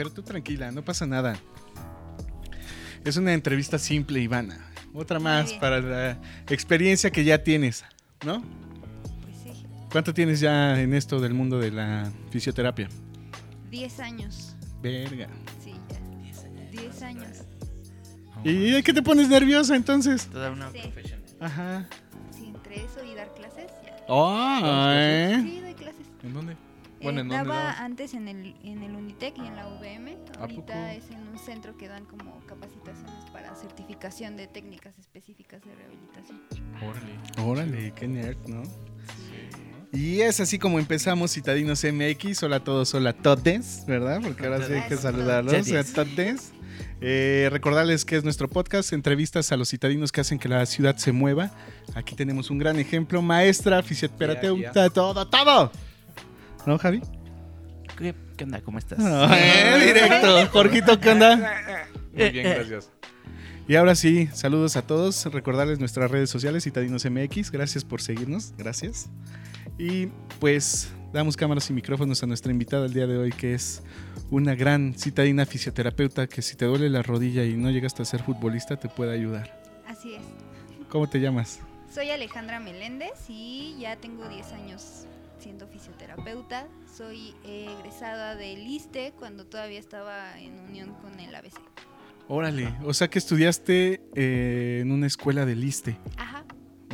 pero tú tranquila, no pasa nada. Es una entrevista simple, Ivana. Otra más para la experiencia que ya tienes, ¿no? Pues sí, ¿Cuánto tienes ya en esto del mundo de la fisioterapia? 10 años. Verga. Sí, ya. 10 años. ¿Y de qué te pones nerviosa entonces? Toda una Sí. profesional. Ajá. Sí, entre eso y dar clases, ya. Oh, ¿eh? Sí, doy clases. ¿En dónde? Eh, Bueno, ¿en dónde daba dabas? antes en el, en el Unitec y en la UVM. ¿A Ahorita es en un centro que dan como capacitaciones para certificación de técnicas específicas de rehabilitación. Órale. Órale, qué nerd, ¿no? Y es así como empezamos Citadinos MX. Hola a todos, hola a todes, ¿verdad? Porque ahora sí hay que saludarlos. a todes. Eh, recordarles que es nuestro podcast, entrevistas a los citadinos que hacen que la ciudad se mueva. Aquí tenemos un gran ejemplo, maestra, fisioterapeuta, todo, todo. ¿No, Javi? ¿Qué, qué onda? ¿Cómo estás? Eh, directo. Jorgito, ¿qué onda? Muy bien, gracias. Y ahora sí, saludos a todos. Recordarles nuestras redes sociales, Citadinos MX. Gracias por seguirnos. Gracias. Y pues damos cámaras y micrófonos a nuestra invitada el día de hoy, que es una gran citadina fisioterapeuta que si te duele la rodilla y no llegaste a ser futbolista, te puede ayudar. Así es. ¿Cómo te llamas? Soy Alejandra Meléndez y ya tengo 10 años siendo fisioterapeuta. Soy egresada del ISTE cuando todavía estaba en unión con el ABC. Órale, o sea que estudiaste eh, en una escuela de liste. Ajá.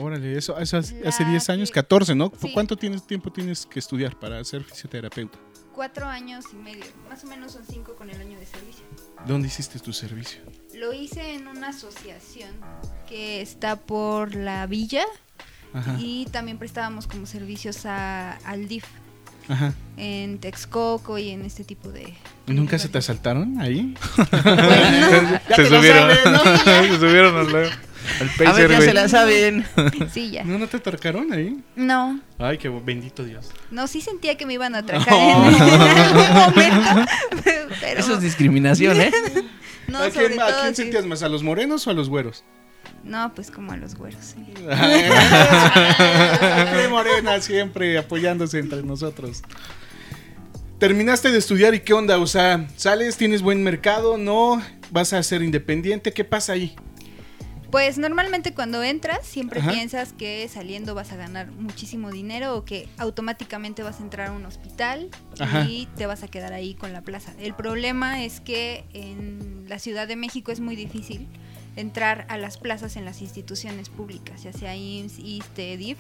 Órale, eso, eso hace La hace 10 años, que- 14, ¿no? ¿Por Sí. cuánto tienes, tiempo tienes que estudiar para ser fisioterapeuta? Cuatro años y medio. Más o menos son cinco con el año de servicio. ¿Dónde hiciste tu servicio? Lo hice en una asociación que está por la villa Ajá, y también prestábamos como servicios a, al DIF ajá. en Texcoco y en este tipo de... ¿Y ¿Nunca se te asaltaron ahí? Bueno, Se subieron. sabes, ¿no? Se subieron al, al A ver, ya se la saben. sí, ya. ¿No, no te atracaron ahí? No, Ay, qué bendito Dios. no, sí sentía que me iban a atracar en, en algún momento, pero Eso es discriminación, ¿eh? no, ¿A sobre quién, a todo quién sí- sentías más? ¿A los morenos o a los güeros? No, pues como a los güeros. Ay, morena siempre apoyándose entre nosotros. Terminaste de estudiar y qué onda, o sea, sales, tienes buen mercado, no, vas a ser independiente, ¿qué pasa ahí? Pues normalmente cuando entras siempre Ajá. piensas que saliendo vas a ganar muchísimo dinero o que automáticamente vas a entrar a un hospital Ajá. y te vas a quedar ahí con la plaza. El problema es que en la Ciudad de México es muy difícil entrar a las plazas en las instituciones públicas, ya sea IMSS, ISTE, DIF,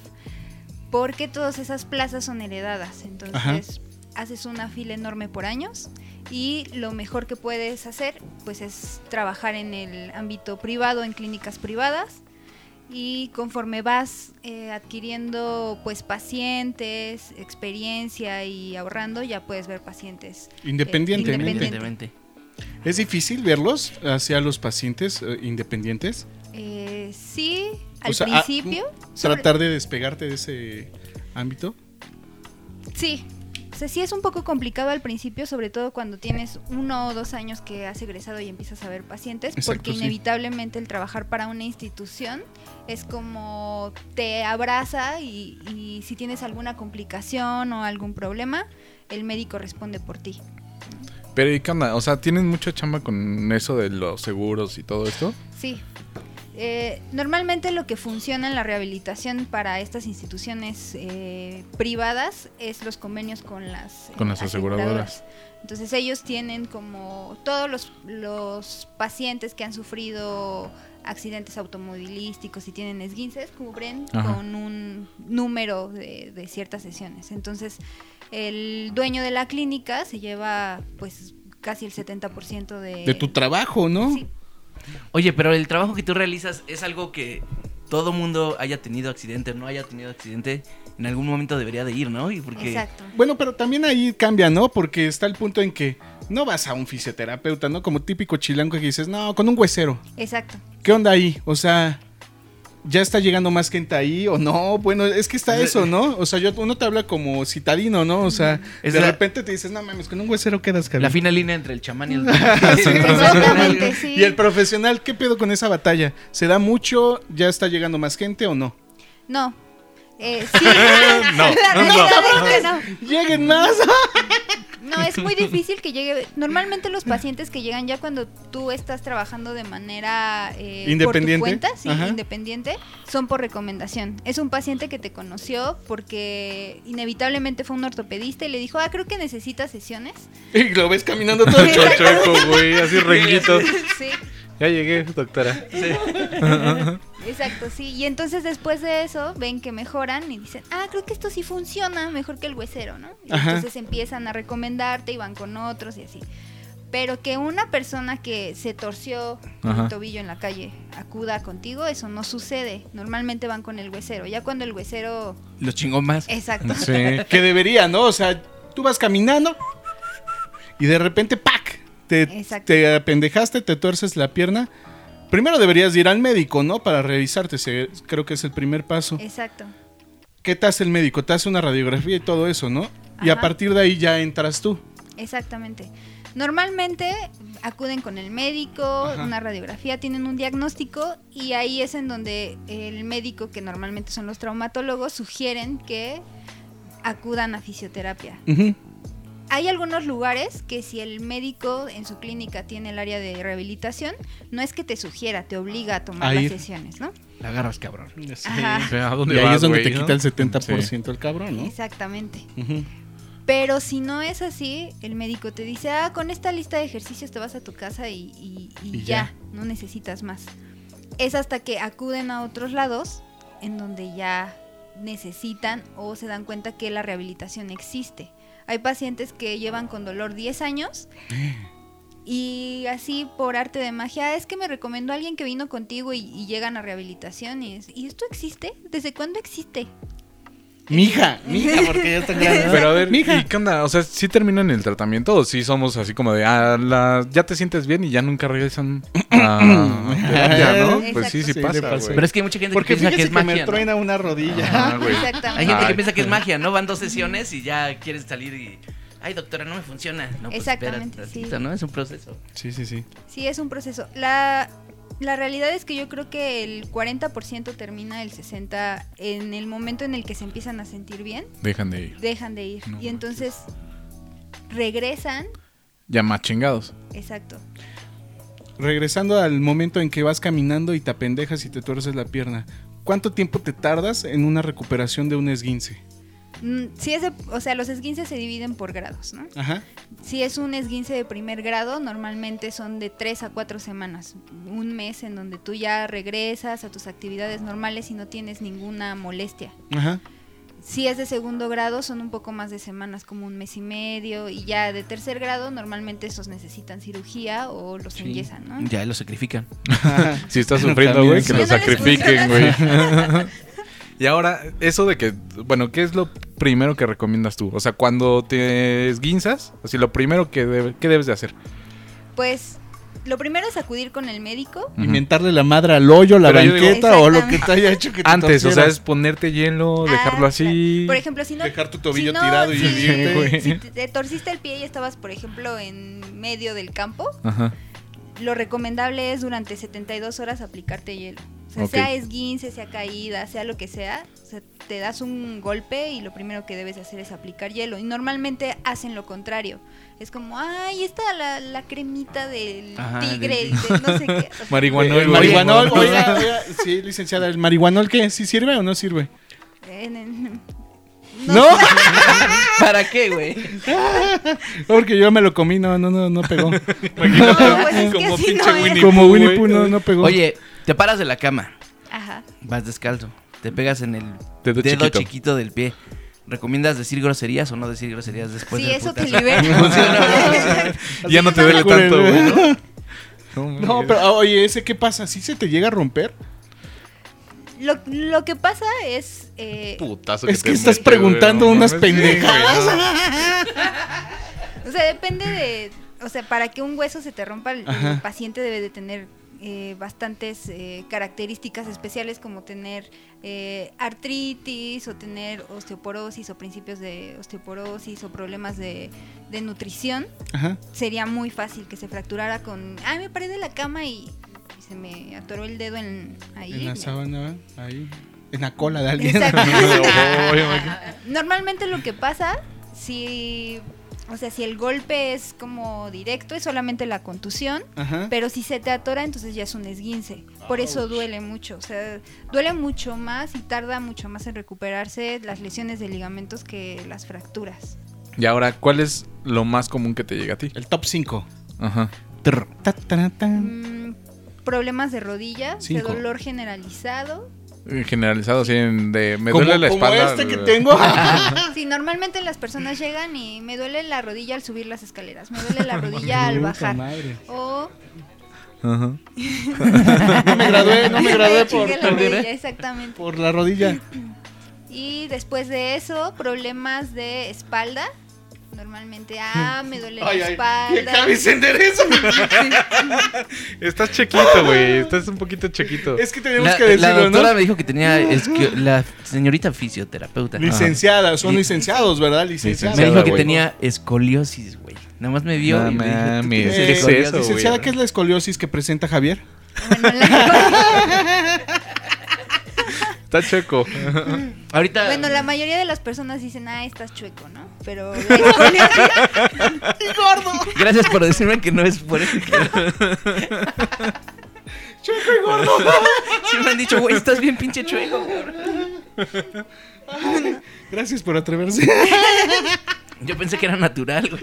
porque todas esas plazas son heredadas. Entonces haces una fila enorme por años y lo mejor que puedes hacer pues es trabajar en el ámbito privado, en clínicas privadas y conforme vas eh, adquiriendo pues pacientes, experiencia y ahorrando ya puedes ver pacientes Independientemente. Independiente. Evidentemente. ¿Es difícil verlos hacia los pacientes eh, independientes? Eh, sí, al sea, ah, principio. sobre- Tratar de despegarte de ese ámbito. Sí. O sea, sí es un poco complicado al principio, sobre todo cuando tienes uno o dos años que has egresado y empiezas a ver pacientes, Exacto, porque sí. inevitablemente el trabajar para una institución es como te abraza y, y si tienes alguna complicación o algún problema, el médico responde por ti. Pero, ¿y qué onda? O sea, ¿tienen mucha chamba con eso de los seguros y todo esto? Sí. Eh, normalmente lo que funciona en la rehabilitación para estas instituciones eh, privadas es los convenios con las, eh, Con las aseguradoras. Entonces ellos tienen como todos los, los pacientes que han sufrido accidentes automovilísticos y tienen esguinces cubren Ajá. con un número de, de ciertas sesiones. Entonces el dueño de la clínica se lleva pues casi el 70% de... De tu trabajo, ¿no? Sí, Oye, pero el trabajo que tú realizas es algo que todo mundo haya tenido accidente o no haya tenido accidente, en algún momento debería de ir, ¿no? Y porque exacto. Bueno, pero también ahí cambia, ¿no? Porque está el punto en que no vas a un fisioterapeuta, ¿no? Como típico chilango que dices, no, con un huesero. Exacto. ¿Qué onda ahí? O sea, ¿ya está llegando más gente ahí o no? Bueno, es que está eso, ¿no? O sea, yo, uno te habla como citadino, ¿no? O sea, Es de la- repente te dices, no mames, con un huesero quedas, cabrón. la fina línea entre el chamán y el... Exactamente, sí. Y el profesional, ¿qué pedo con esa batalla? ¿Se da mucho? ¿Ya está llegando más gente o no? No. Eh, sí. No, la no, no. ¡Lleguen más! No, es muy difícil que llegue. Normalmente los pacientes que llegan ya cuando tú estás trabajando de manera eh, Independiente. por tu cuenta, sí, independiente, son por recomendación. Es un paciente que te conoció porque inevitablemente fue un ortopedista y le dijo, ah, creo que necesitas sesiones. Y lo ves caminando todo Sí. güey, así renguito. sí, Ya llegué, doctora. Exacto, sí. Y entonces después de eso ven que mejoran y dicen, ah, creo que esto sí funciona mejor que el huesero, ¿no? Y Ajá. entonces empiezan a recomendarte y van con otros y así. Pero que una persona que se torció Ajá. un tobillo en la calle acuda contigo, eso no sucede. Normalmente van con el huesero. Ya cuando el huesero... Lo chingó más. Exacto. Sí. Que debería, ¿no? O sea, tú vas caminando y de repente, ¡pac! Te, Exacto. te apendejaste, te tuerces la pierna. Primero deberías ir al médico, ¿no? Para revisarte. Creo que es el primer paso. Exacto. ¿Qué te hace el médico? Te hace una radiografía y todo eso, ¿no? Y a partir de ahí ya entras tú. Exactamente. Normalmente acuden con el médico, Ajá. una radiografía, tienen un diagnóstico y ahí es en donde el médico, que normalmente son los traumatólogos, sugieren que acudan a fisioterapia. Ujú. Hay algunos lugares que si el médico en su clínica tiene el área de rehabilitación, no es que te sugiera, te obliga a tomar A las ir. sesiones, ¿no? La agarras, cabrón. Ajá. O sea, ¿a dónde Y ahí es donde güey, te no? quita el 70% el cabrón, ¿no? Exactamente. Pero si no es así, el médico te dice, ah, con esta lista de ejercicios te vas a tu casa y, y- y Y ya. ya. no necesitas más. Es hasta que acuden a otros lados en donde ya necesitan o se dan cuenta que la rehabilitación existe. Hay pacientes que llevan con dolor 10 años y así por arte de magia, "Ah, es que me recomendó alguien que vino contigo y, y llegan a rehabilitación y es, ¿y esto existe? ¿Desde cuándo existe? Mija, mija, porque ya están grandes. Pero a ver, Mija. ¿y qué onda? O sea, ¿sí terminan el tratamiento o sí somos así como de, ah, la- ya te sientes bien y ya nunca regresan a terapia, ¿no? Pues sí, sí pasa, pasa. güey. Pero es que hay mucha gente Porque que piensa que es que, me magia. ¿no? truena una rodilla. Ah, güey. Exactamente. Hay gente que piensa que es magia, ¿no? Van dos sesiones y ya quieres salir y. Ay, doctora, no me funciona. No, pues Exactamente, sí. ¿no? Es un proceso. Sí, sí, sí. Sí, es un proceso. La, la realidad es que yo creo que el 40% termina el 60% en el momento en el que se empiezan a sentir bien, Dejan de ir. dejan de ir. No y entonces regresan, Ya más chingados. exacto. Regresando al momento en que vas caminando y te apendejas y te tuerces la pierna. ¿Cuánto tiempo te tardas en una recuperación de un esguince? Mm, Si es de- o sea, los esguinces se dividen por grados, ¿no? Ajá. Si es un esguince de primer grado, normalmente son de 3 a 4 semanas, un mes en donde tú ya regresas a tus actividades normales y no tienes ninguna molestia. Ajá. Si es de segundo grado, son un poco más de semanas, como un mes y medio. Y ya de tercer grado, normalmente esos necesitan cirugía o los Sí. enyesan, ¿no? Ya lo sacrifican. Si estás sufriendo, güey, que lo Ya no les sacrifiquen, güey. y ahora, eso de que, bueno, ¿qué es lo primero que recomiendas tú? O sea, cuando te esguinzas, así lo primero que debe- ¿qué debes de hacer? Pues lo primero es acudir con el médico. Inventarle la madre al hoyo, la Pero digo- banqueta o lo que te haya hecho que te Antes, o sea, es ponerte hielo, Ah, dejarlo así. Por ejemplo, si no... Dejar tu tobillo si no- tirado y si- güey. Si te, te torciste el pie y estabas, por ejemplo, en medio del campo, Ajá. lo recomendable es durante 72 horas aplicarte hielo. Sea, Ok. sea esguince, sea caída, sea lo que sea, o sea, te das un golpe y lo primero que debes de hacer es aplicar hielo. Y normalmente hacen lo contrario. Es como, ay, esta la, la cremita del Ajá, tigre, del- de no sé qué. Marihuanol, El marihuanol, oiga, oiga, sí, licenciada, ¿el marihuanol qué? ¿Sí sirve o no sirve? En- en- No, ¿Para qué, güey? porque yo me lo comí, no, no, no, no pegó. No, pues es que Como pinche no. Winnie. Pooh no, no pegó. Oye, te paras de la cama, Ajá. vas descalzo, te pegas en el Dedo dedo, chiquito. chiquito. del pie. ¿Recomiendas decir groserías o no decir groserías después sí, del eso te libera. Ya no te duele tanto, güey. ¿no? No, pero ah, oye, ese qué pasa, ¿sí se te llega a romper? Lo, lo que pasa es... eh, Putazo Es te que estás preguntando unas pendejadas. O sea, depende de. O sea, para que un hueso se te rompa, el, paciente debe de tener eh, bastantes eh, características especiales, como tener eh, artritis, o tener osteoporosis, o principios de osteoporosis, o problemas de, de nutrición. Ajá. Sería muy fácil que se fracturara con. Ay, me paré de la cama y, y se me atoró el dedo en, ahí. En la sábana, ahí. En la cola de alguien. Normalmente lo que pasa, si O sea, si el golpe es como directo, es solamente la contusión. Ajá. Pero si se te atora, entonces ya es un esguince. Por eso duele mucho. O sea, duele mucho más y tarda mucho más en recuperarse las lesiones de ligamentos que las fracturas. Y ahora, ¿cuál es lo más común que te llega a ti? El top 5. Ajá. Mm, problemas de rodillas, Cinco. de dolor generalizado. Generalizado, así en de me como, duele la como espalda. este que tengo. Sí, normalmente las personas llegan y me duele la rodilla al subir las escaleras, me duele la rodilla al bajar. madre. O Ajá. No me gradué, no me gradué por, la rodilla, exactamente. por la rodilla. Y después de eso, problemas de espalda. Normalmente, ah, me duele la espalda. se endereza. Estás chiquito, güey. Estás un poquito chiquito. Es que tenemos La, que la decirlo, doctora ¿no? me dijo que tenía esquio- la señorita fisioterapeuta. Licenciadas, son Y- licenciados, ¿verdad? Licenciadas. Me dijo que tenía escoliosis, güey. Nada más me vio No y me dijo, "¿Tú mames, tienes ¿qué es escoliosis?" eso, licenciada? ¿qué es la escoliosis que presenta Javier? Bueno, la, Está checo. Ahorita. bueno, la mayoría de las personas dicen, ah, estás chueco, ¿no? Pero Gracias por decirme que no es por eso. Chueco y gordo. Sí me han dicho, güey, estás bien pinche chueco. Gracias por atreverse. Yo pensé que era natural, güey.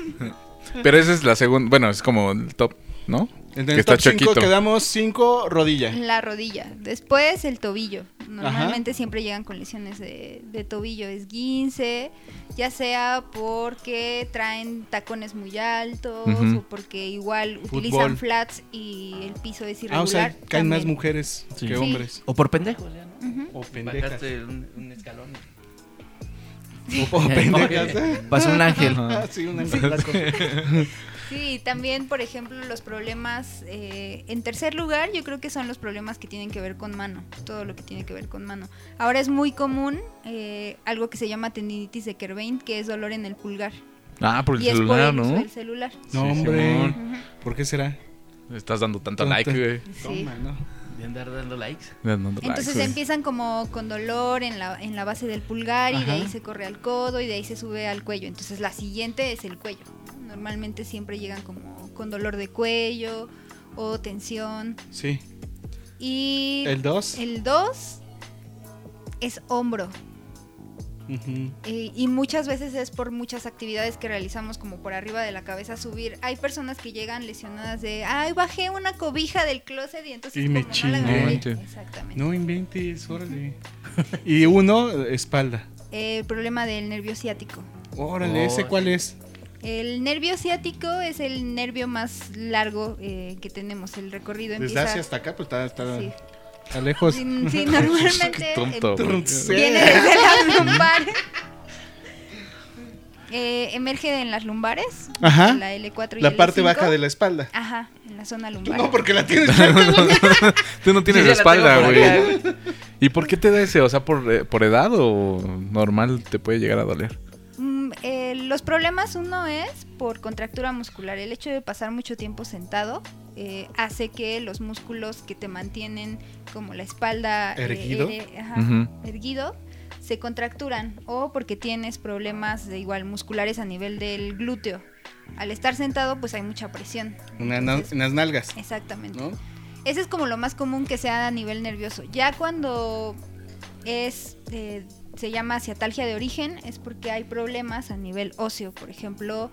Pero esa es la segunda. Bueno, es como el top, ¿no? En Que el está top 5 chiquito. quedamos 5 rodilla. la rodilla. Después el tobillo. Normalmente siempre llegan con lesiones de, de tobillo, esguince, ya sea porque traen tacones muy altos o porque igual Fútbol. utilizan flats y el piso es irregular. Ah, o sea, caen más mujeres Sí. que Sí. hombres. O por pendejos, ya, ¿no? Ujú. O pendejas. Bajaste un, un escalón. O, o pendejas. Pasó un ángel. Ah, sí, un ángel. Sí, también, por ejemplo, los problemas, eh, en tercer lugar, yo creo que son los problemas que tienen que ver con mano, todo lo que tiene que ver con mano. Ahora es muy común eh, algo que se llama tendinitis de Kerbein, que es dolor en el pulgar. Ah, por el y es por celular, el uso ¿no? del celular. No, Sí, hombre. ¿Por qué será? Estás dando tanto Tonto. like, güey. Sí. Toma, ¿no? De andar dando likes. Dando Entonces empiezan como con dolor en la, en la base del pulgar y de ahí se corre al codo y de ahí se sube al cuello. Entonces la siguiente es el cuello. ¿No? Normalmente siempre llegan como con dolor de cuello o tensión. Sí. Y El 2. el 2 es hombro. Eh, y muchas veces es por muchas actividades que realizamos como por arriba de la cabeza subir. Hay personas que llegan lesionadas de, ay, bajé una cobija del closet y entonces Y me como no la chingué. agarré". Manches. Exactamente. No inventes, órale. y uno, espalda. Eh, el problema del nervio ciático. Órale, ¿ese cuál es? El nervio ciático es el nervio más largo eh, que tenemos. El recorrido Desde empieza... Asia hasta acá, pues está, está, Sí. está lejos. Sí, sí, normalmente Qué tonto. Sí. viene desde las lumbares. Eh, emerge en las lumbares. Ajá. en La L4 y La L5. parte baja de la espalda. Ajá, en la zona Tú lumbar. no, porque la tienes. Tú no tienes Sí, la espalda, güey. ¿Y por qué te da ese? O sea, ¿por, eh, por edad o normal te puede llegar a doler? Eh, los problemas, uno es por contractura muscular. El hecho de pasar mucho tiempo sentado eh, hace que los músculos que te mantienen, como la espalda eh, ¿Erguido? ere- ajá, erguido, se contracturan o porque tienes problemas de igual musculares a nivel del glúteo. Al estar sentado, pues hay mucha presión. Una- na- Entonces, unas nalgas, exactamente. ¿no? Ese es como lo más común que sea a nivel nervioso. Ya cuando es eh, se llama ciatalgia de origen es porque hay problemas a nivel óseo. Por ejemplo,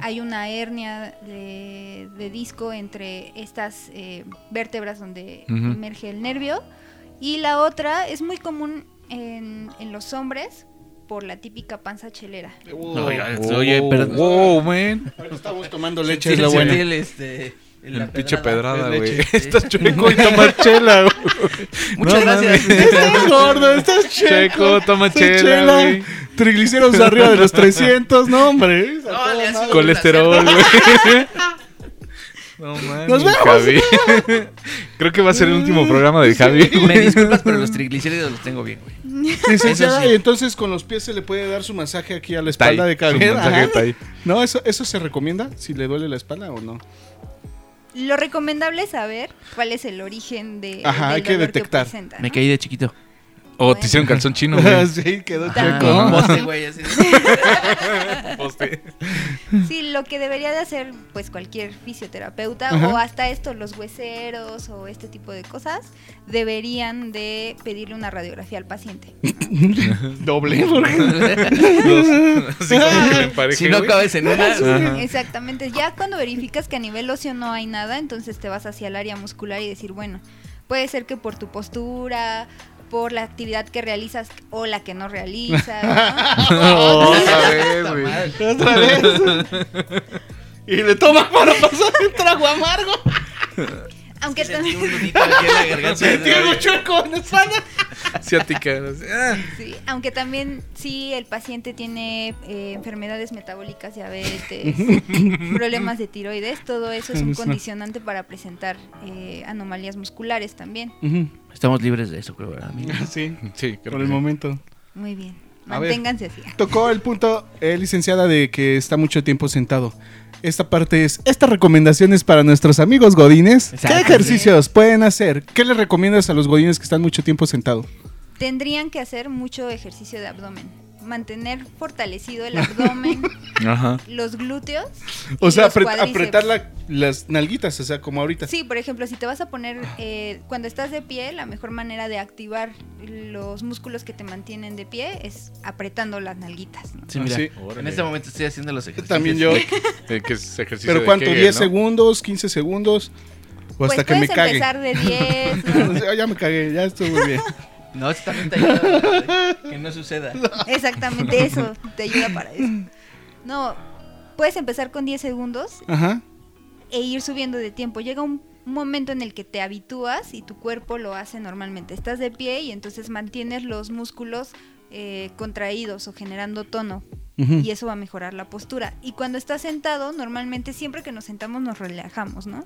hay una hernia de, de disco entre estas eh, vértebras donde emerge el nervio. Y la otra es muy común en, en los hombres por la típica panza chelera. Oh, Oye, perdón. Wow, man. estamos tomando leche, Sí, es lo sí, bueno. el, este, el- la pinche pedrada. güey. Estás chueco y tomas chela, güey. Muchas No gracias. Estás gordo, estás checo. Checo, toma chela, güey. Triglicéridos arriba de los 300, no, hombre. No. Colesterol, güey. No mames, Nos vemos. Javi. Creo que va a ser el último programa de Javi. Me disculpas, pero los triglicéridos los tengo bien, güey. Licenciada, sí. y entonces con los pies se le puede dar su masaje aquí a la Está ahí, espalda de su Javier. masaje Ajá. está ahí. No, eso, eso se recomienda si le duele la espalda o no. Lo recomendable es saber cuál es el origen de Ajá, del hay que dolor detectar. presenta, Me caí de chiquito. O te hicieron calzón chino, güey. sí, quedó Ah, un poste, güey, así. Poste. Sí, lo que debería de hacer pues cualquier fisioterapeuta Ajá. o hasta esto, los hueseros o este tipo de cosas, deberían de pedirle una radiografía al paciente. Doble, porque Así como que le empareje, Si no güey. cabes en una. Ajá. Exactamente. Ya cuando verificas que a nivel óseo no hay nada, entonces te vas hacia el área muscular y decir, bueno, puede ser que por tu postura, por la actividad que realizas o la que no realizas, ¿no? Otra vez, güey. otra vez. Y le toma para pasar un trago amargo. Aunque Sentí un también, nudito aquí en la garganta. Sentí algo chueco en la espalda. Ciática. así, ah. sí, aunque también si el paciente tiene eh, enfermedades metabólicas, diabetes, problemas de tiroides, todo eso es un condicionante para presentar eh, anomalías musculares también. Estamos libres de eso, creo, ¿verdad, amigo? Sí, Sí, creo por que el sí. momento. Muy bien. Ver. Manténganse así. Tocó el punto, eh, licenciada, de que está mucho tiempo sentado. Esta parte es, estas recomendaciones para nuestros amigos godines. ¿Qué ejercicios pueden hacer? ¿Qué les recomiendas a los godines que están mucho tiempo sentados? Tendrían que hacer mucho ejercicio de abdomen. Mantener fortalecido el abdomen, Ajá. los glúteos. O sea, apretar la- las nalguitas, o sea, como ahorita. Sí, por ejemplo, si te vas a poner, eh, cuando estás de pie, la mejor manera de activar los músculos que te mantienen de pie es apretando las nalguitas. ¿no? Sí, Ah, mira. sí. En este momento estoy haciendo los ejercicios. También yo. Que es ejercicio ¿Pero de cuánto? Kegel, ¿10 ¿no? segundos? ¿15 segundos? ¿O hasta pues que me puedes cague? empezar de 10, ¿no? O sea, ya me cagué, ya estuvo muy bien. No, eso también te ayuda. ¿verdad? Que no suceda. Exactamente eso, te ayuda para eso. No, puedes empezar con 10 segundos Ajá. e ir subiendo de tiempo. Llega un momento en el que te habitúas y tu cuerpo lo hace normalmente. Estás de pie y entonces mantienes los músculos eh, contraídos o generando tono y eso va a mejorar la postura. Y cuando estás sentado, normalmente siempre que nos sentamos nos relajamos, ¿no?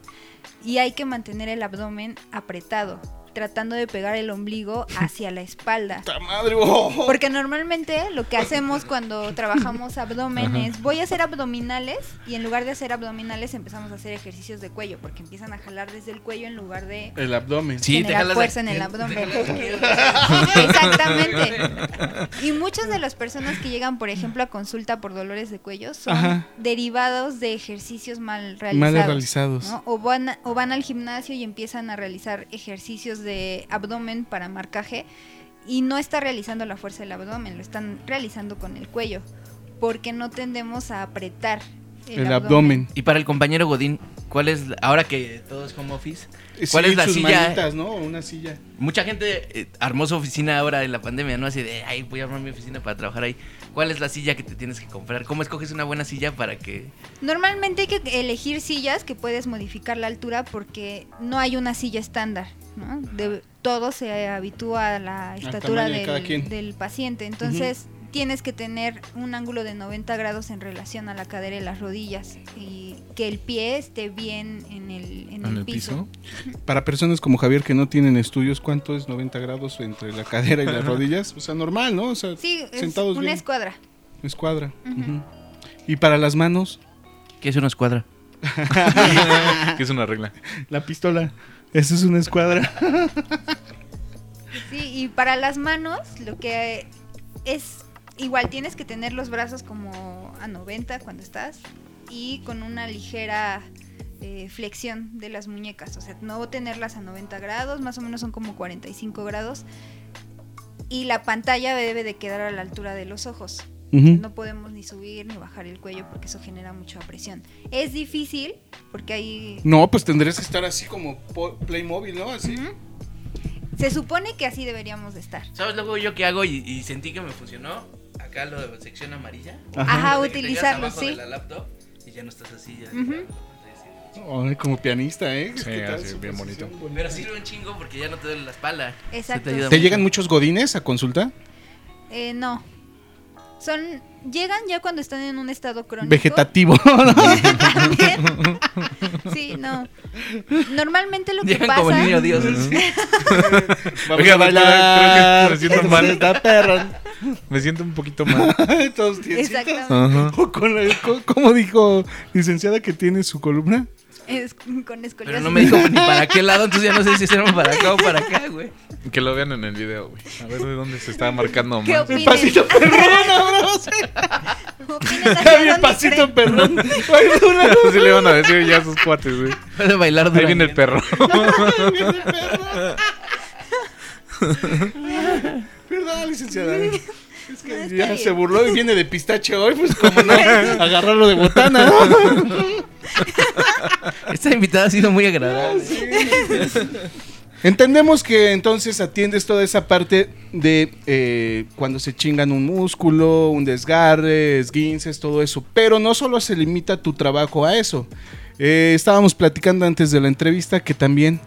Y hay que mantener el abdomen apretado, tratando de pegar el ombligo hacia la espalda. ¡Ta madre! oh! Porque normalmente lo que hacemos cuando trabajamos abdomen es voy a hacer abdominales y en lugar de hacer abdominales empezamos a hacer ejercicios de cuello porque empiezan a jalar desde el cuello en lugar de El abdomen. Sí, te jalas fuerza en el abdomen. Exactamente. Y muchas de las personas que llegan, por ejemplo, a consulta por dolores de cuello son Ajá. derivados de ejercicios mal realizados. Mal realizados. ¿no? O, van o van al gimnasio y empiezan a realizar ejercicios de abdomen para marcaje y no está realizando la fuerza del abdomen, lo están realizando con el cuello, porque no tendemos a apretar el, El abdomen. Y para el compañero Godín, ¿cuál es, la- ahora que todo es home office, cuál Sí, es la sus silla? manitas, ¿no? Una silla. Mucha gente eh, armó su oficina ahora en la pandemia, ¿no? Así de, ay, voy a armar mi oficina para trabajar ahí. ¿Cuál es la silla que te tienes que comprar? ¿Cómo escoges una buena silla para que... Normalmente hay que elegir sillas que puedes modificar la altura porque no hay una silla estándar, ¿no? De- todo se habitúa a la estatura del, del paciente. Entonces tienes que tener un ángulo de 90 grados en relación a la cadera y las rodillas y que el pie esté bien en el, en ¿En el el piso. piso? Para personas como Javier que no tienen estudios, ¿cuánto es 90 grados entre la cadera y las rodillas? O sea, normal, ¿no? O sea, Sí, es sentados una bien. escuadra. Escuadra. Y para las manos, ¿Qué es una escuadra? que es una regla. la pistola. Eso es una escuadra. Sí, y para las manos lo que es igual tienes que tener los brazos como a 90 cuando estás y con una ligera eh, flexión de las muñecas, o sea, no tenerlas a 90 grados, más o menos son como 45 grados y la pantalla debe de quedar a la altura de los ojos. No podemos ni subir ni bajar el cuello porque eso genera mucha presión. Es difícil porque hay No, pues tendrías que estar así como Playmobil, ¿no? Así. Se supone que así deberíamos de estar. ¿Sabes luego yo qué hago y, y sentí que me funcionó? Acá lo de sección amarilla. Ajá. Te utilizarlo, sí. de la laptop y ya no estás así. Ya Ujú. Ay, como pianista, ¿eh? Sí, ¿Qué tal así, bien bonito. bonita? Pero sirve un chingo porque ya no te duele la espalda. Exacto. ¿Te mucho. llegan muchos godines a consulta? Eh, no. Son. Llegan ya cuando están en un estado crónico. Vegetativo. También. Sí, no. Normalmente lo que Llegan pasa. como niño Dios. Vamos a bailar. creo que me siento mal. Está perro. Me siento un poquito mal. Todos tiesitos. Exactamente. Con la- co- ¿Cómo dijo licenciada que tiene su columna? Es con escoliosis. Pero no me dijo ni para qué lado, entonces ya no sé si hicieron para acá o para acá, güey. Que lo vean en el video, güey. A ver de dónde se está marcando ¿Qué más. El pasito perrón, dónde pasito, Así le van a decir ya a sus cuates, güey. Puede bailar Ahí viene el perro. Perdón, licenciada. Es que No, ya bien. se burló y viene de pistache hoy, pues como no, agarrarlo de botana. Esta invitada ha sido muy agradable. Entendemos que entonces atiendes toda esa parte de eh, cuando se chingan un músculo, un desgarre, esguinces, todo eso. Pero no solo se limita tu trabajo a eso. Eh, estábamos platicando antes de la entrevista que también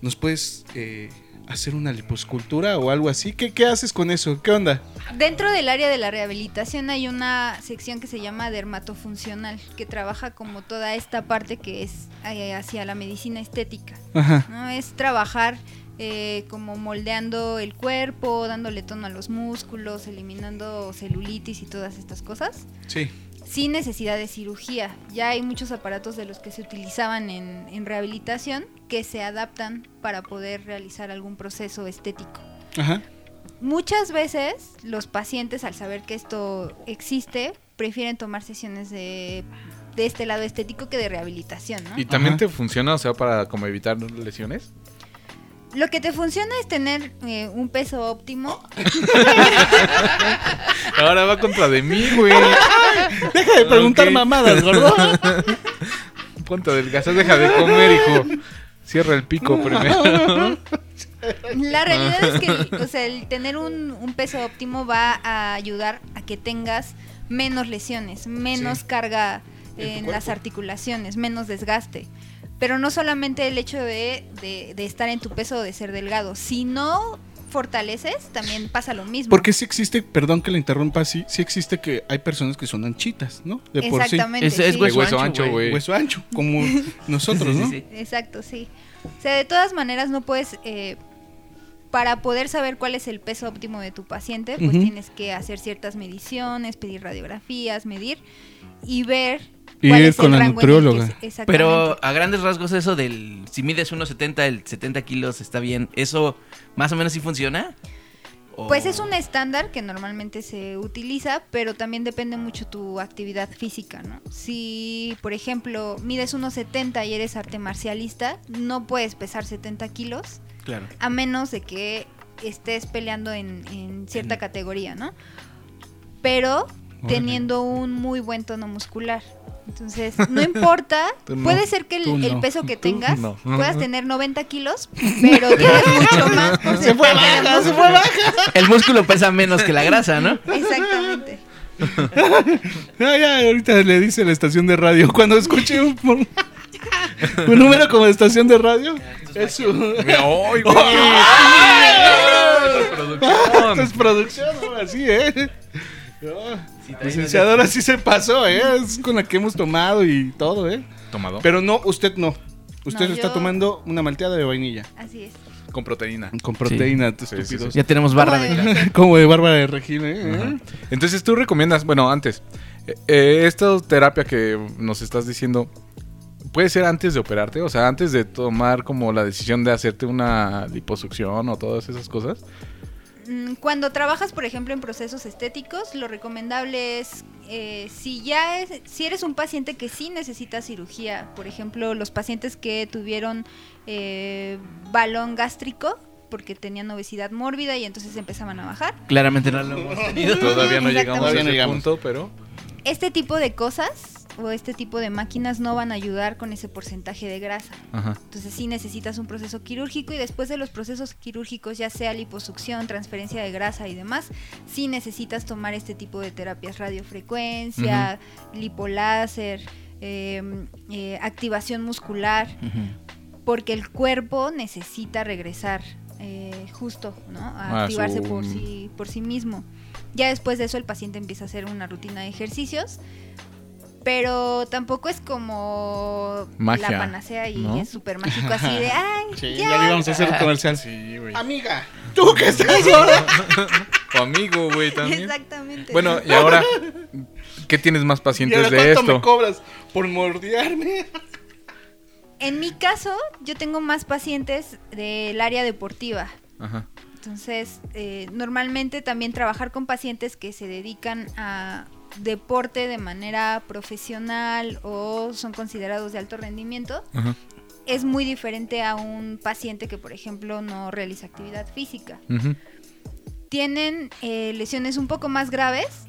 nos puedes eh, hacer una liposcultura o algo así. ¿Qué, ¿Qué haces con eso? ¿Qué onda? Dentro del área de la rehabilitación hay una sección que se llama dermatofuncional, que trabaja como toda esta parte que es eh, hacia la medicina estética. Ajá. ¿no? Es trabajar eh, como moldeando el cuerpo, dándole tono a los músculos, eliminando celulitis y todas estas cosas, Sí. sin necesidad de cirugía. Ya hay muchos aparatos de los que se utilizaban en, en rehabilitación que se adaptan para poder realizar algún proceso estético. Ajá. Muchas veces los pacientes al saber que esto existe prefieren tomar sesiones de, de este lado estético que de rehabilitación, ¿no? ¿Y también Ajá. te funciona, o sea, para como evitar lesiones? Lo que te funciona es tener eh, un peso óptimo. Ahora va contra de mí, güey. Deja de preguntar mamadas, gordo. Ponte adelgazar, deja de comer, hijo. Cierra el pico primero. La realidad es que el, o sea, el tener un, un peso óptimo va a ayudar a que tengas menos lesiones, menos Sí. carga En las articulaciones, menos desgaste. Pero no solamente el hecho de, de- de estar en tu peso o de ser delgado. Si no fortaleces, también pasa lo mismo. Porque sí existe, perdón que le interrumpa, sí, sí existe que hay personas que son anchitas, ¿no? De por sí. Exactamente. Es, es sí. hueso, Hueso ancho, güey. Hueso ancho, como nosotros, Sí, sí, ¿no? sí. Exacto, sí. O sea, de todas maneras no puedes, eh, para poder saber cuál es el peso óptimo de tu paciente, pues tienes que hacer ciertas mediciones, pedir radiografías, medir y ver ir es con el la nutrióloga. Pero a grandes rasgos eso del si mides 1.70, el 70 kilos está bien, ¿eso más o menos sí funciona? ¿O- Pues es un estándar que normalmente se utiliza, pero también depende mucho tu actividad física, ¿no? Si, por ejemplo, mides 1,70 y eres arte marcialista, no puedes pesar 70 kilos, Claro. a menos de que estés peleando en, en cierta En- categoría, ¿no? Pero teniendo un muy buen tono muscular. Entonces, no importa, no, puede ser que el, el no, peso que tengas no. puedas tener 90 kilos, pero tienes mucho más Se fue baja, se fue baja. El músculo pesa menos que la grasa, ¿no? Exactamente. Ya, ya, ahorita le dice la estación de radio. Cuando escuche un, un número como de estación de radio, es su. ¡ay, güey! Esto Producción. es producción, ahora sí, ¿eh? Licenciadora sí se pasó, ¿eh? Es con la que hemos tomado y todo, ¿eh? Tomado. Pero no, usted no. Usted No, está yo- tomando una malteada de vainilla. Así es. Con proteína. Con proteína, Sí, sí, estúpidos. Ya tenemos barra de Como de Bárbara de Regina, ¿eh? Entonces tú recomiendas, bueno, antes, eh, eh, esta terapia que nos estás diciendo, ¿puede ser antes de operarte? O sea, antes de tomar como la decisión de hacerte una liposucción o todas esas cosas. Mm, Cuando trabajas, por ejemplo, en procesos estéticos, lo recomendable es eh, si ya es, si eres un paciente que sí necesita cirugía, por ejemplo, los pacientes que tuvieron eh, balón gástrico porque tenían obesidad mórbida y entonces empezaban a bajar. Claramente no lo hemos tenido. Todavía no llegamos a no ese llegamos. punto, pero... Este tipo de cosas o este tipo de máquinas no van a ayudar con ese porcentaje de grasa. Ajá. Entonces sí necesitas un proceso quirúrgico y después de los procesos quirúrgicos, ya sea liposucción, transferencia de grasa y demás, sí necesitas tomar este tipo de terapias radiofrecuencia, lipoláser, eh, eh, activación muscular, porque el cuerpo necesita regresar eh, justo, ¿no? A activarse su- por sí, por sí mismo. Ya después de eso el paciente empieza a hacer una rutina de ejercicios. Pero tampoco es como Magia, la panacea y ¿no? es súper mágico así de, ay, Sí, ya, ya íbamos a hacer un comercial. Sí, güey. Amiga, tú que estás ahora. Tu amigo, güey, también. Exactamente. Bueno, y ahora, ¿qué tienes más ¿Y pacientes ahora de cuánto me esto? cobras por mordearme? en mi caso, yo tengo más pacientes del área deportiva. Ajá. Entonces, eh, normalmente también trabajar con pacientes que se dedican a, deporte de manera profesional o son considerados de alto rendimiento, es muy diferente a un paciente que, por ejemplo, no realiza actividad física. Tienen eh, lesiones un poco más graves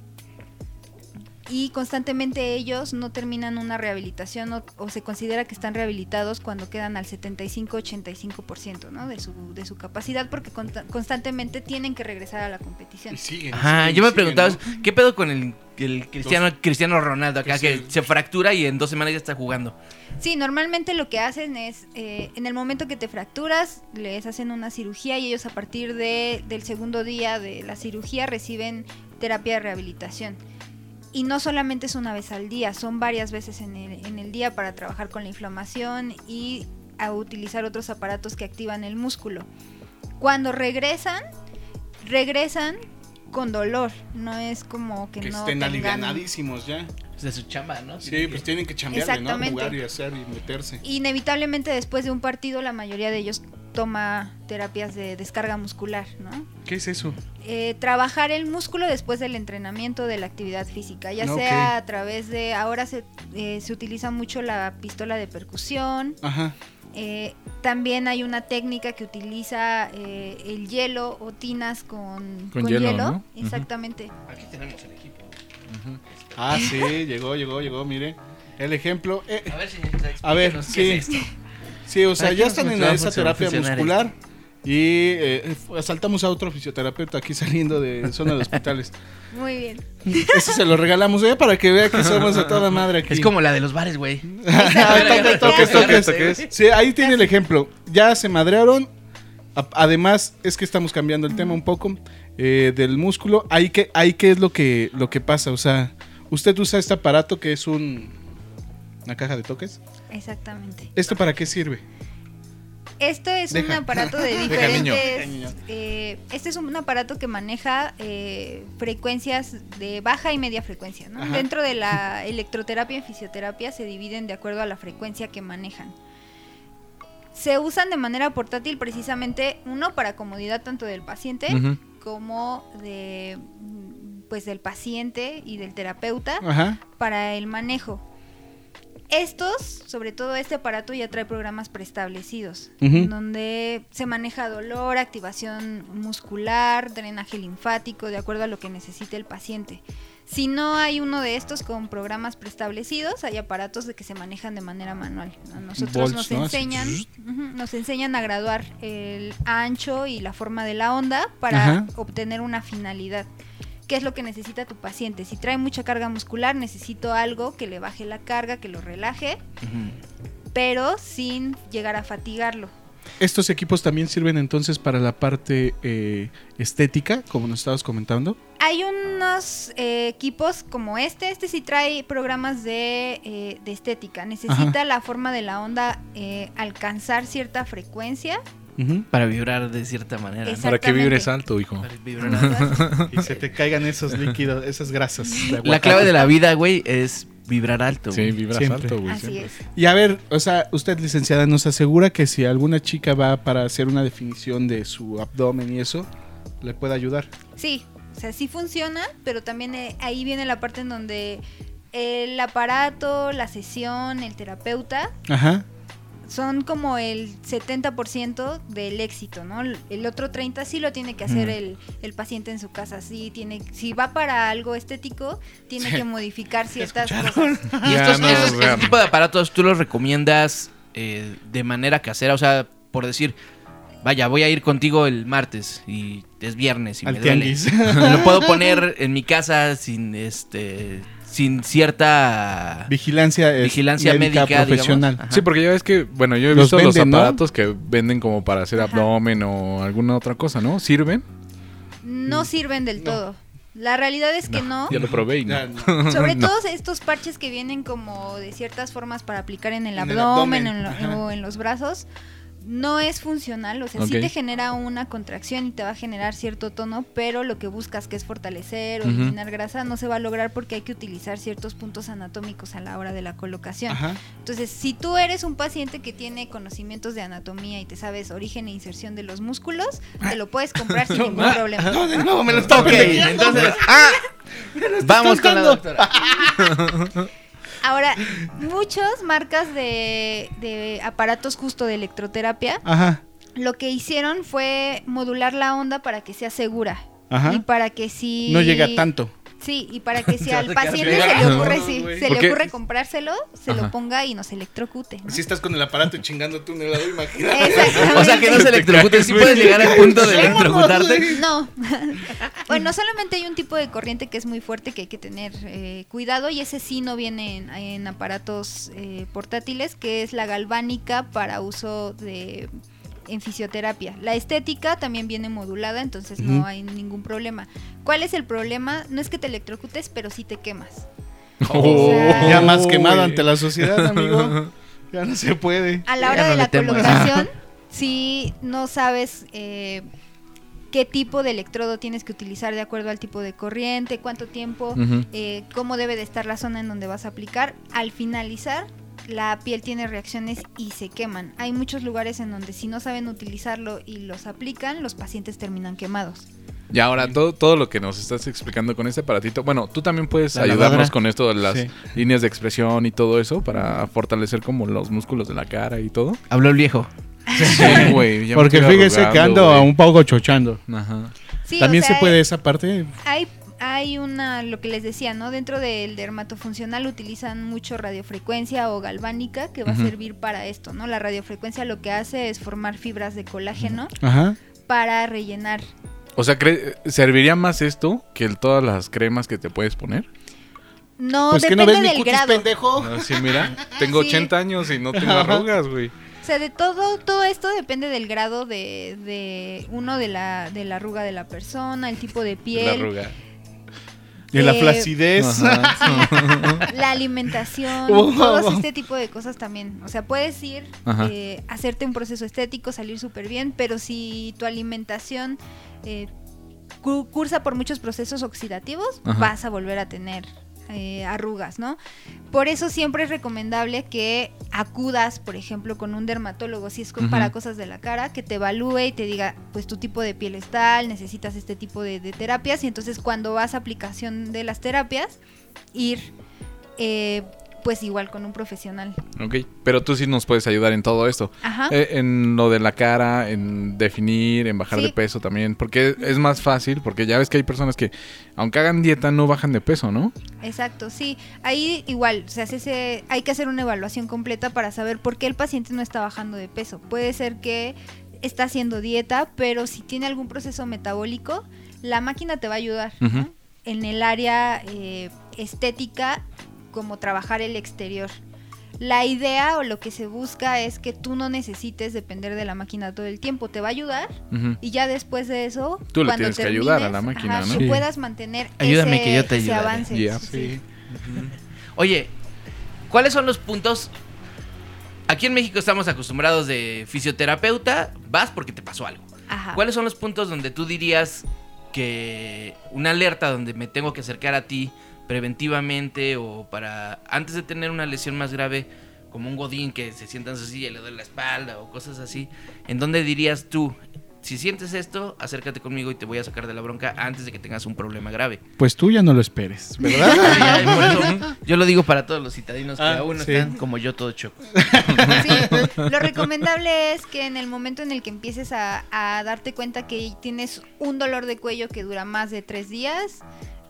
y constantemente ellos no terminan una rehabilitación o, o se considera que están rehabilitados cuando quedan al 75-85% ¿no? de, su, de su capacidad porque consta- constantemente tienen que regresar a la competición. Y siguen, Ajá, siguen, yo me preguntaba, ¿no? ¿qué pedo con el, el Cristiano, Cristiano Ronaldo acá Que que se- se fractura y en dos semanas ya está jugando? Sí, normalmente lo que hacen es, eh, en el momento que te fracturas, les hacen una cirugía y ellos a partir de, del segundo día de la cirugía reciben terapia de rehabilitación. Y no solamente es una vez al día, son varias veces en el, en el día para trabajar con la inflamación y a utilizar otros aparatos que activan el músculo. Cuando regresan, regresan con dolor, no es como que, Que no estén tengan- alivianadísimos ya. De su chamba, ¿no? Sí, pues tienen que chambearle, ¿no? Jugar y hacer y meterse. Inevitablemente después de un partido la mayoría de ellos toma terapias de descarga muscular, ¿no? ¿Qué es eso? Eh, trabajar el músculo después del entrenamiento de la actividad física, ya sea a través de, ahora se, eh, se utiliza mucho la pistola de percusión, Ajá. eh, también hay una técnica que utiliza eh, el hielo o tinas con, Con hielo, ¿no? Ujú. exactamente. Aquí tenemos el equipo. Ah, sí, llegó, llegó, llegó, mire. El ejemplo. eh, A ver, señorita, A ver, qué es sí. esto. sí, o sea, ya están en esa terapia esto. muscular. Y eh, saltamos a otro fisioterapeuta aquí saliendo de zona de hospitales. Muy bien. Ese se lo regalamos ya para que vea que somos a toda madre aquí. Es como la de los bares, güey. Toques, toques, toques. toques. Sí, ahí tiene el ejemplo. Ya se madrearon. Además, es que estamos cambiando el tema un poco eh, del músculo. Ahí que, ahí qué es lo que, lo que pasa. O sea, usted usa este aparato que es un una caja de toques. Exactamente. ¿Esto para qué sirve? Esto es Deja. un aparato de diferentes. Eh, este es un aparato que maneja eh, frecuencias de baja y media frecuencia. ¿no? Dentro de la electroterapia y fisioterapia se dividen de acuerdo a la frecuencia que manejan. Se usan de manera portátil precisamente uno para comodidad tanto del paciente. Como de pues del paciente y del terapeuta Ajá. para el manejo. Estos, sobre todo este aparato, ya trae programas preestablecidos, donde se maneja dolor, activación muscular, drenaje linfático, de acuerdo a lo que necesite el paciente. Si no hay uno de estos con programas preestablecidos, hay aparatos de que se manejan de manera manual. A nosotros Volts, nos enseñan, nos enseñan a graduar el ancho y la forma de la onda para Ajá. obtener una finalidad. ¿Qué es lo que necesita tu paciente? Si trae mucha carga muscular, necesito algo que le baje la carga, que lo relaje, pero sin llegar a fatigarlo. Estos equipos también sirven entonces para la parte eh, estética, como nos estabas comentando. Hay unos eh, equipos como este, este sí trae programas de, eh, de estética. Necesita la forma de la onda eh, alcanzar cierta frecuencia. Para vibrar de cierta manera. Para que vibres alto, hijo. Para vibrar alto. Y se te caigan esos líquidos, esas grasas. La clave de la vida, güey, es vibrar alto. Sí, güey. vibras Siempre. alto, güey. Así siempre. es. Y a ver, o sea, usted licenciada nos asegura que si alguna chica va para hacer una definición de su abdomen y eso, le puede ayudar. Sí, o sea, sí funciona, pero también eh, ahí viene la parte en donde el aparato, la sesión, el terapeuta Ajá. Son como el 70% del éxito, ¿no? El- otro 30 sí lo tiene que hacer Mm. el, el paciente en su casa, sí tiene, si va para algo estético, tiene que modificar ciertas cosas. Y estos, no, este tipo de aparatos, ¿tú los recomiendas eh, de manera casera? O sea, por decir, vaya, voy a ir contigo el martes y es viernes y Al me duele. lo puedo poner en mi casa sin este sin cierta Vigilancia, es Vigilancia médica, profesional. Sí, porque ya ves que, bueno, yo he Los visto venden, los ¿no? aparatos que venden como para hacer Ajá. abdomen o alguna otra cosa, ¿no? ¿Sirven? No sirven del todo. La realidad es que no. Ya lo probé y no. Sobre No. todo estos parches que vienen como de ciertas formas para aplicar en el En el abdomen, en lo- o en los brazos, no es funcional. O sea, sí te genera una contracción y te va a generar cierto tono, pero lo que buscas que es fortalecer o eliminar grasa no se va a lograr porque hay que utilizar ciertos puntos anatómicos a la hora de la colocación. Ajá. Entonces, si tú eres un paciente que tiene conocimientos de anatomía y te sabes origen e inserción de los músculos, te lo puedes comprar sin ningún problema. No, de nuevo me lo Ok, entonces, ah, Vamos con la contando. doctora. Ahora, muchas marcas de, de aparatos justo de electroterapia, Ajá, lo que hicieron fue modular la onda para que sea segura. Ajá. Y para que si... no llega tanto. Sí, y para que si al paciente se le ocurre, ¿no, sí, se le ocurre comprárselo, se Ajá. lo ponga y nos electrocute. ¿no? Si estás con el aparato chingando tú el lado, imagínate. Exactamente. O sea que no se electrocute. Sí puedes llegar al punto de electrocutarte. No. bueno, solamente hay un tipo de corriente que es muy fuerte que hay que tener eh, cuidado y ese sí no viene en, en aparatos eh, portátiles, que es la galvánica para uso de en fisioterapia. La estética también viene modulada, entonces no hay ningún problema. ¿Cuál es el problema? No es que te electrocutes, pero sí te quemas. Oh, sea- Ya más quemado ante la sociedad, amigo. Ya no se puede. A la hora no de la colocación, si no sabes eh, qué tipo de electrodo tienes que utilizar de acuerdo al tipo de corriente, cuánto tiempo, eh, cómo debe de estar la zona en donde vas a aplicar. Al finalizar, la piel tiene reacciones y se queman. Hay muchos lugares en donde si no saben utilizarlo y los aplican, los pacientes terminan quemados. Y ahora todo, todo lo que nos estás explicando con este aparatito, bueno, tú también puedes La ayudarnos lavadora. con esto de las Sí. líneas de expresión y todo eso para fortalecer como los músculos de la cara y todo. Habló el viejo. Sí, güey. Porque fíjese que ando un poco chochando. Ajá. Sí, o También sea, se puede esa parte. Hay, hay una, lo que les decía, ¿no? Dentro del dermatofuncional utilizan mucho radiofrecuencia o galvánica que va a servir para esto, ¿no? La radiofrecuencia lo que hace es formar fibras de colágeno para rellenar. O sea, ¿serviría más esto que el- todas las cremas que te puedes poner? No, Pues que no depende ves mi del cutis, grado. pendejo. Así, mira, tengo Sí. 80 años y no tengo arrugas, güey. O sea, de todo, todo esto depende del grado de, de uno de la, de la arruga de la persona, el tipo de La piel, De la Eh, flacidez. Ajá. la alimentación, Wow. todos este tipo de cosas también. O sea, puedes ir, eh, hacerte un proceso estético, salir súper bien, pero si tu alimentación eh, cu- cursa por muchos procesos oxidativos, Ajá. vas a volver a tener eh, arrugas, ¿no? Por eso siempre es recomendable que acudas, por ejemplo, con un dermatólogo, si es con- para cosas de la cara, que te evalúe y te diga, pues tu tipo de piel es tal, necesitas este tipo de, de terapias, y entonces cuando vas a aplicación de las terapias, ir eh, pues igual con un profesional. Ok, pero tú sí nos puedes ayudar en todo esto. Ajá. Eh, en lo de la cara, en definir, en bajar Sí. de peso también. Porque es más fácil, porque ya ves que hay personas que, aunque hagan dieta, no bajan de peso, ¿no? Exacto, sí. Ahí igual, se hace ese, hay que hacer una evaluación completa para saber por qué el paciente no está bajando de peso. Puede ser que está haciendo dieta, pero si tiene algún proceso metabólico, la máquina te va a ayudar. ¿no? Ujú. En el área eh, estética, como trabajar el exterior. La idea o lo que se busca es que tú no necesites depender de la máquina todo el tiempo. Te va a ayudar y ya después de eso, Tú le cuando tienes que ayudar a la termines, máquina, ajá, ¿no? que Sí. puedas mantener Ayúdame ese, que yo te ese avance. Ya. Sí. Oye, ¿cuáles son los puntos? Aquí en México estamos acostumbrados de fisioterapeuta, vas porque te pasó algo. Ajá. ¿Cuáles son los puntos donde tú dirías que una alerta donde me tengo que acercar a ti preventivamente o para antes de tener una lesión más grave como un godín que se sienta en su silla y le duele la espalda o cosas así? ¿En dónde dirías tú, si sientes esto, acércate conmigo y te voy a sacar de la bronca antes de que tengas un problema grave? Pues tú ya no lo esperes, ¿verdad? Eso yo lo digo para todos los citadinos que Ah, aún no sí. están como yo todo choco. Sí, lo recomendable es que en el momento en el que empieces a, a darte cuenta que tienes un dolor de cuello que dura más de tres días,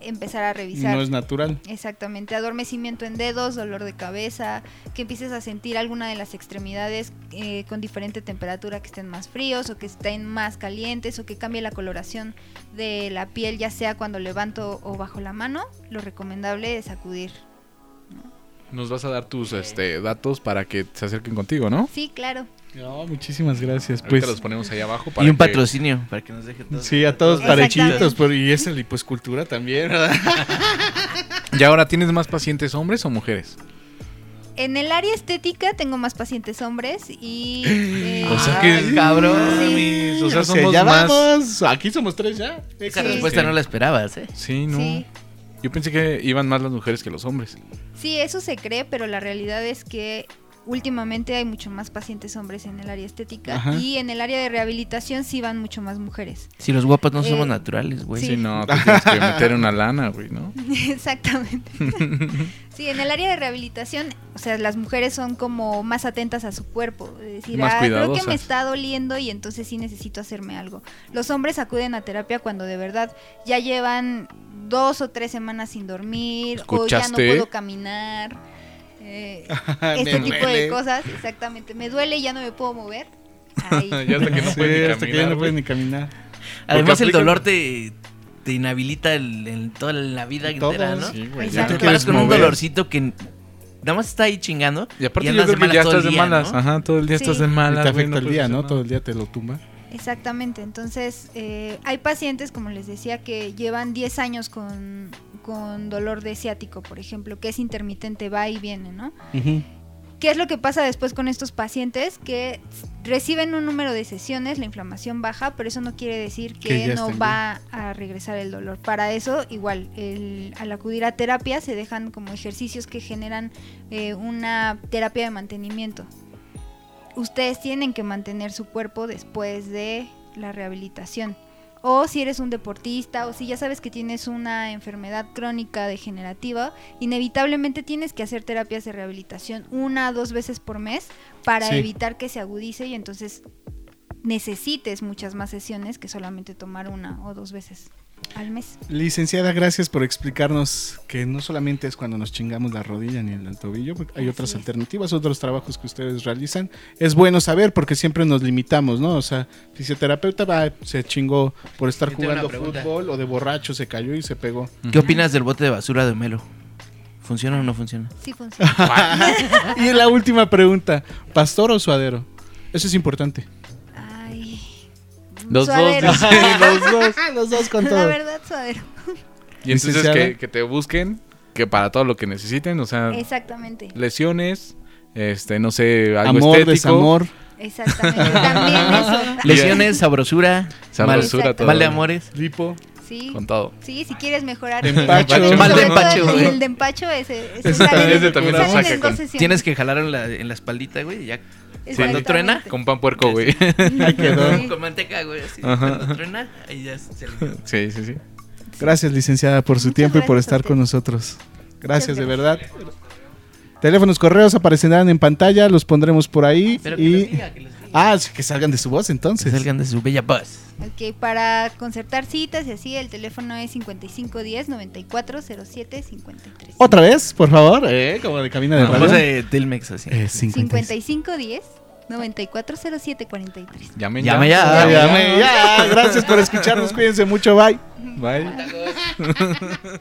empezar a revisar. No es natural. Exactamente, adormecimiento en dedos, dolor de cabeza, que empieces a sentir alguna de las extremidades eh, con diferente temperatura, que estén más fríos o que estén más calientes o que cambie la coloración de la piel, ya sea cuando levanto o bajo la mano, lo recomendable es acudir. Nos vas a dar tus este, datos para que se acerquen contigo, ¿no? Sí, claro. No, muchísimas gracias. Ahorita Pues los ponemos ahí abajo para Y un que- patrocinio para que nos deje todo. sí, a todos parechitos, pero y esa liposcultura también, ¿verdad? Y ahora, ¿tienes más pacientes hombres o mujeres? En el área estética tengo más pacientes hombres y... eh, O sea Ay, que... cabrón. mames, O sea, O sea, somos ya más... vamos. Aquí somos tres ya. Esa Sí. respuesta Sí. no la esperabas, ¿eh? Sí, no. Sí. Yo pensé que iban más las mujeres que los hombres. Sí, eso se cree, pero la realidad es que últimamente hay mucho más pacientes hombres en el área estética Ajá. y en el área de rehabilitación sí van mucho más mujeres. Si los guapos no Eh, somos naturales, güey. sí. Sí, no, te tienes que meter una lana, güey, ¿no? Exactamente. sí, en el área de rehabilitación, o sea, las mujeres son como más atentas a su cuerpo, es decir, Más "Ah, creo que me está doliendo y entonces sí necesito hacerme algo. Los hombres acuden a terapia cuando de verdad ya llevan dos o tres semanas sin dormir o ya no puedo caminar. Eh, Me este tipo duele. de cosas, exactamente. Me duele y ya no me puedo mover. Ahí. Ya hasta que no Sí, puede ni hasta que ya caminar, no puede güey. ni caminar. Además, el dolor te, te inhabilita el- en toda la vida entera, ¿no? Sí, güey. Exacto. ya Te te paras con un dolorcito que nada más está ahí chingando. Y aparte y yo andas creo de que ya estás de malas. ¿no? Ajá, todo el día Sí. estás de Y malas. te güey, afecta el puedes día, ¿no? nada. Todo el día te lo tumba. Exactamente, entonces eh, hay pacientes, como les decía, que llevan 10 años con, con dolor de ciático, por ejemplo, que es intermitente, va y viene, ¿no? ¿Qué es lo que pasa después con estos pacientes? Que reciben un número de sesiones, la inflamación baja, pero eso no quiere decir que, no va a regresar el dolor. Para eso, igual, el- al acudir a terapia se dejan como ejercicios que generan eh, una terapia de mantenimiento. Ustedes tienen que mantener su cuerpo después de la rehabilitación. O si eres un deportista o si ya sabes que tienes una enfermedad crónica degenerativa, inevitablemente tienes que hacer terapias de rehabilitación una o dos veces por mes para Sí. evitar que se agudice y entonces necesites muchas más sesiones que solamente tomar una o dos veces al mes. Licenciada, gracias por explicarnos que no solamente es cuando nos chingamos la rodilla ni el tobillo, porque hay Así otras es. alternativas, otros trabajos que ustedes realizan. Es bueno saber porque siempre nos limitamos, ¿no? O sea, fisioterapeuta va, se chingó por estar Yo jugando fútbol o de borracho se cayó y se pegó. ¿Qué opinas del bote de basura de Melo? ¿Funciona o no funciona? Sí funciona. y la última pregunta, ¿pastor o suadero? Eso es importante. Los dos, suadero. dice. los dos, los dos con La todo. verdad, suadero. Y entonces que, que te busquen, que para todo lo que necesiten, o sea, Exactamente. lesiones, este, no sé, algo Amor, estético. desamor. Exactamente. También eso. Lesiones, sabrosura, Sabrosura, Mal- todo. mal de amores. Lipo. Sí. Con todo. Sí, si quieres mejorar. Empacho. Sobre Mal de empacho, el- güey. El de empacho ese. ese Ese sale ese también lo saca en con- dos sesiones. Tienes que jalar en la, en la espaldita, güey, y ya. Cuando truena, Con pan puerco, güey. Ahí quedó. Con manteca, güey, así. Cuando truena, ahí ya se. Sí, sí, sí. Gracias, licenciada, por su Muchas tiempo y por estar con nosotros. Gracias, de gracias. verdad. Teléfonos, correos aparecerán en pantalla, los pondremos por ahí. Pero que les y... diga, que les diga. Ah, que salgan de su voz Que entonces. salgan de su bella voz. Ok, para concertar citas y así, el teléfono es 5510-9407-53. Otra vez, por favor, eh, como de cabina de Como radio. de Telmex, así. Eh, 55. 5510-9407-43. Llamen Llame ya. ya. Ah, llame ya. Gracias por escucharnos, cuídense mucho, bye. Bye.